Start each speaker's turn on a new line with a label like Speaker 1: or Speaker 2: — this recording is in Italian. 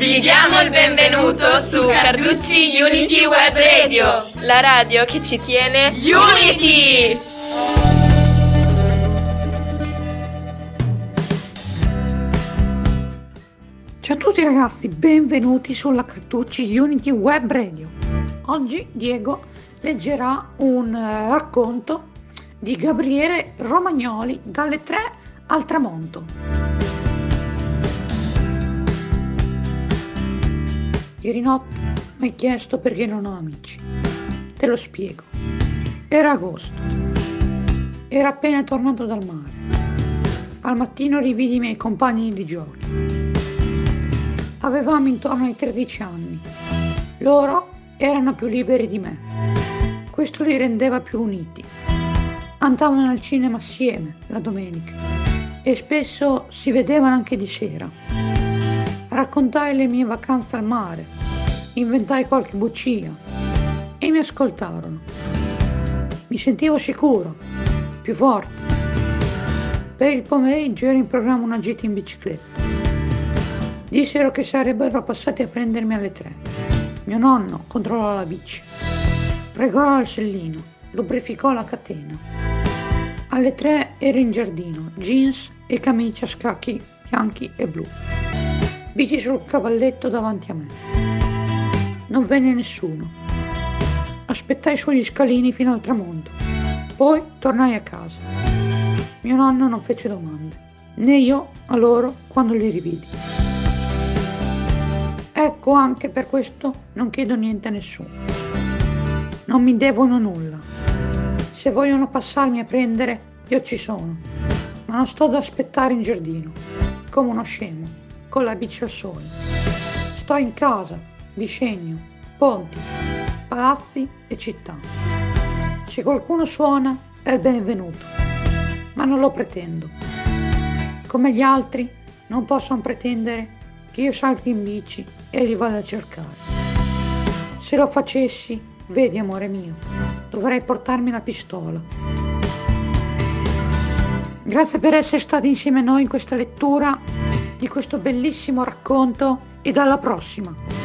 Speaker 1: Vi diamo il benvenuto su Carducci Unity Web Radio,
Speaker 2: la radio che ci tiene
Speaker 1: Unity!
Speaker 3: Ciao a tutti ragazzi, benvenuti sulla Cartucci Unity Web Radio. Oggi Diego leggerà un uh, racconto di Gabriele Romagnoli dalle 3 al tramonto. Ieri notte mi hai chiesto perché non ho amici. Te lo spiego. Era agosto. Era appena tornato dal mare. Al mattino rividi i miei compagni di gioco. Avevamo intorno ai 13 anni. Loro erano più liberi di me. Questo li rendeva più uniti. Andavano al cinema assieme la domenica e spesso si vedevano anche di sera Raccontai le mie vacanze al mare, inventai qualche buccia e mi ascoltarono. Mi sentivo sicuro, più forte. Per il pomeriggio era in programma una gita in bicicletta. Dissero che sarebbero passati a prendermi alle tre. Mio nonno controllò la bici, pregò il sellino, lubrificò la catena. Alle tre ero in giardino, jeans e camicia a scacchi bianchi e blu bici sul cavalletto davanti a me. Non venne nessuno. Aspettai sugli scalini fino al tramonto. Poi tornai a casa. Mio nonno non fece domande, né io a loro quando li rividi. Ecco anche per questo non chiedo niente a nessuno. Non mi devono nulla. Se vogliono passarmi a prendere, io ci sono. Ma non sto ad aspettare in giardino, come uno scemo con la bici al sole. Sto in casa, disegno, ponti, palazzi e città. Se qualcuno suona è il benvenuto, ma non lo pretendo. Come gli altri non possono pretendere che io salga in bici e li vada a cercare. Se lo facessi, vedi amore mio, dovrei portarmi la pistola. Grazie per essere stati insieme a noi in questa lettura di questo bellissimo racconto e alla prossima!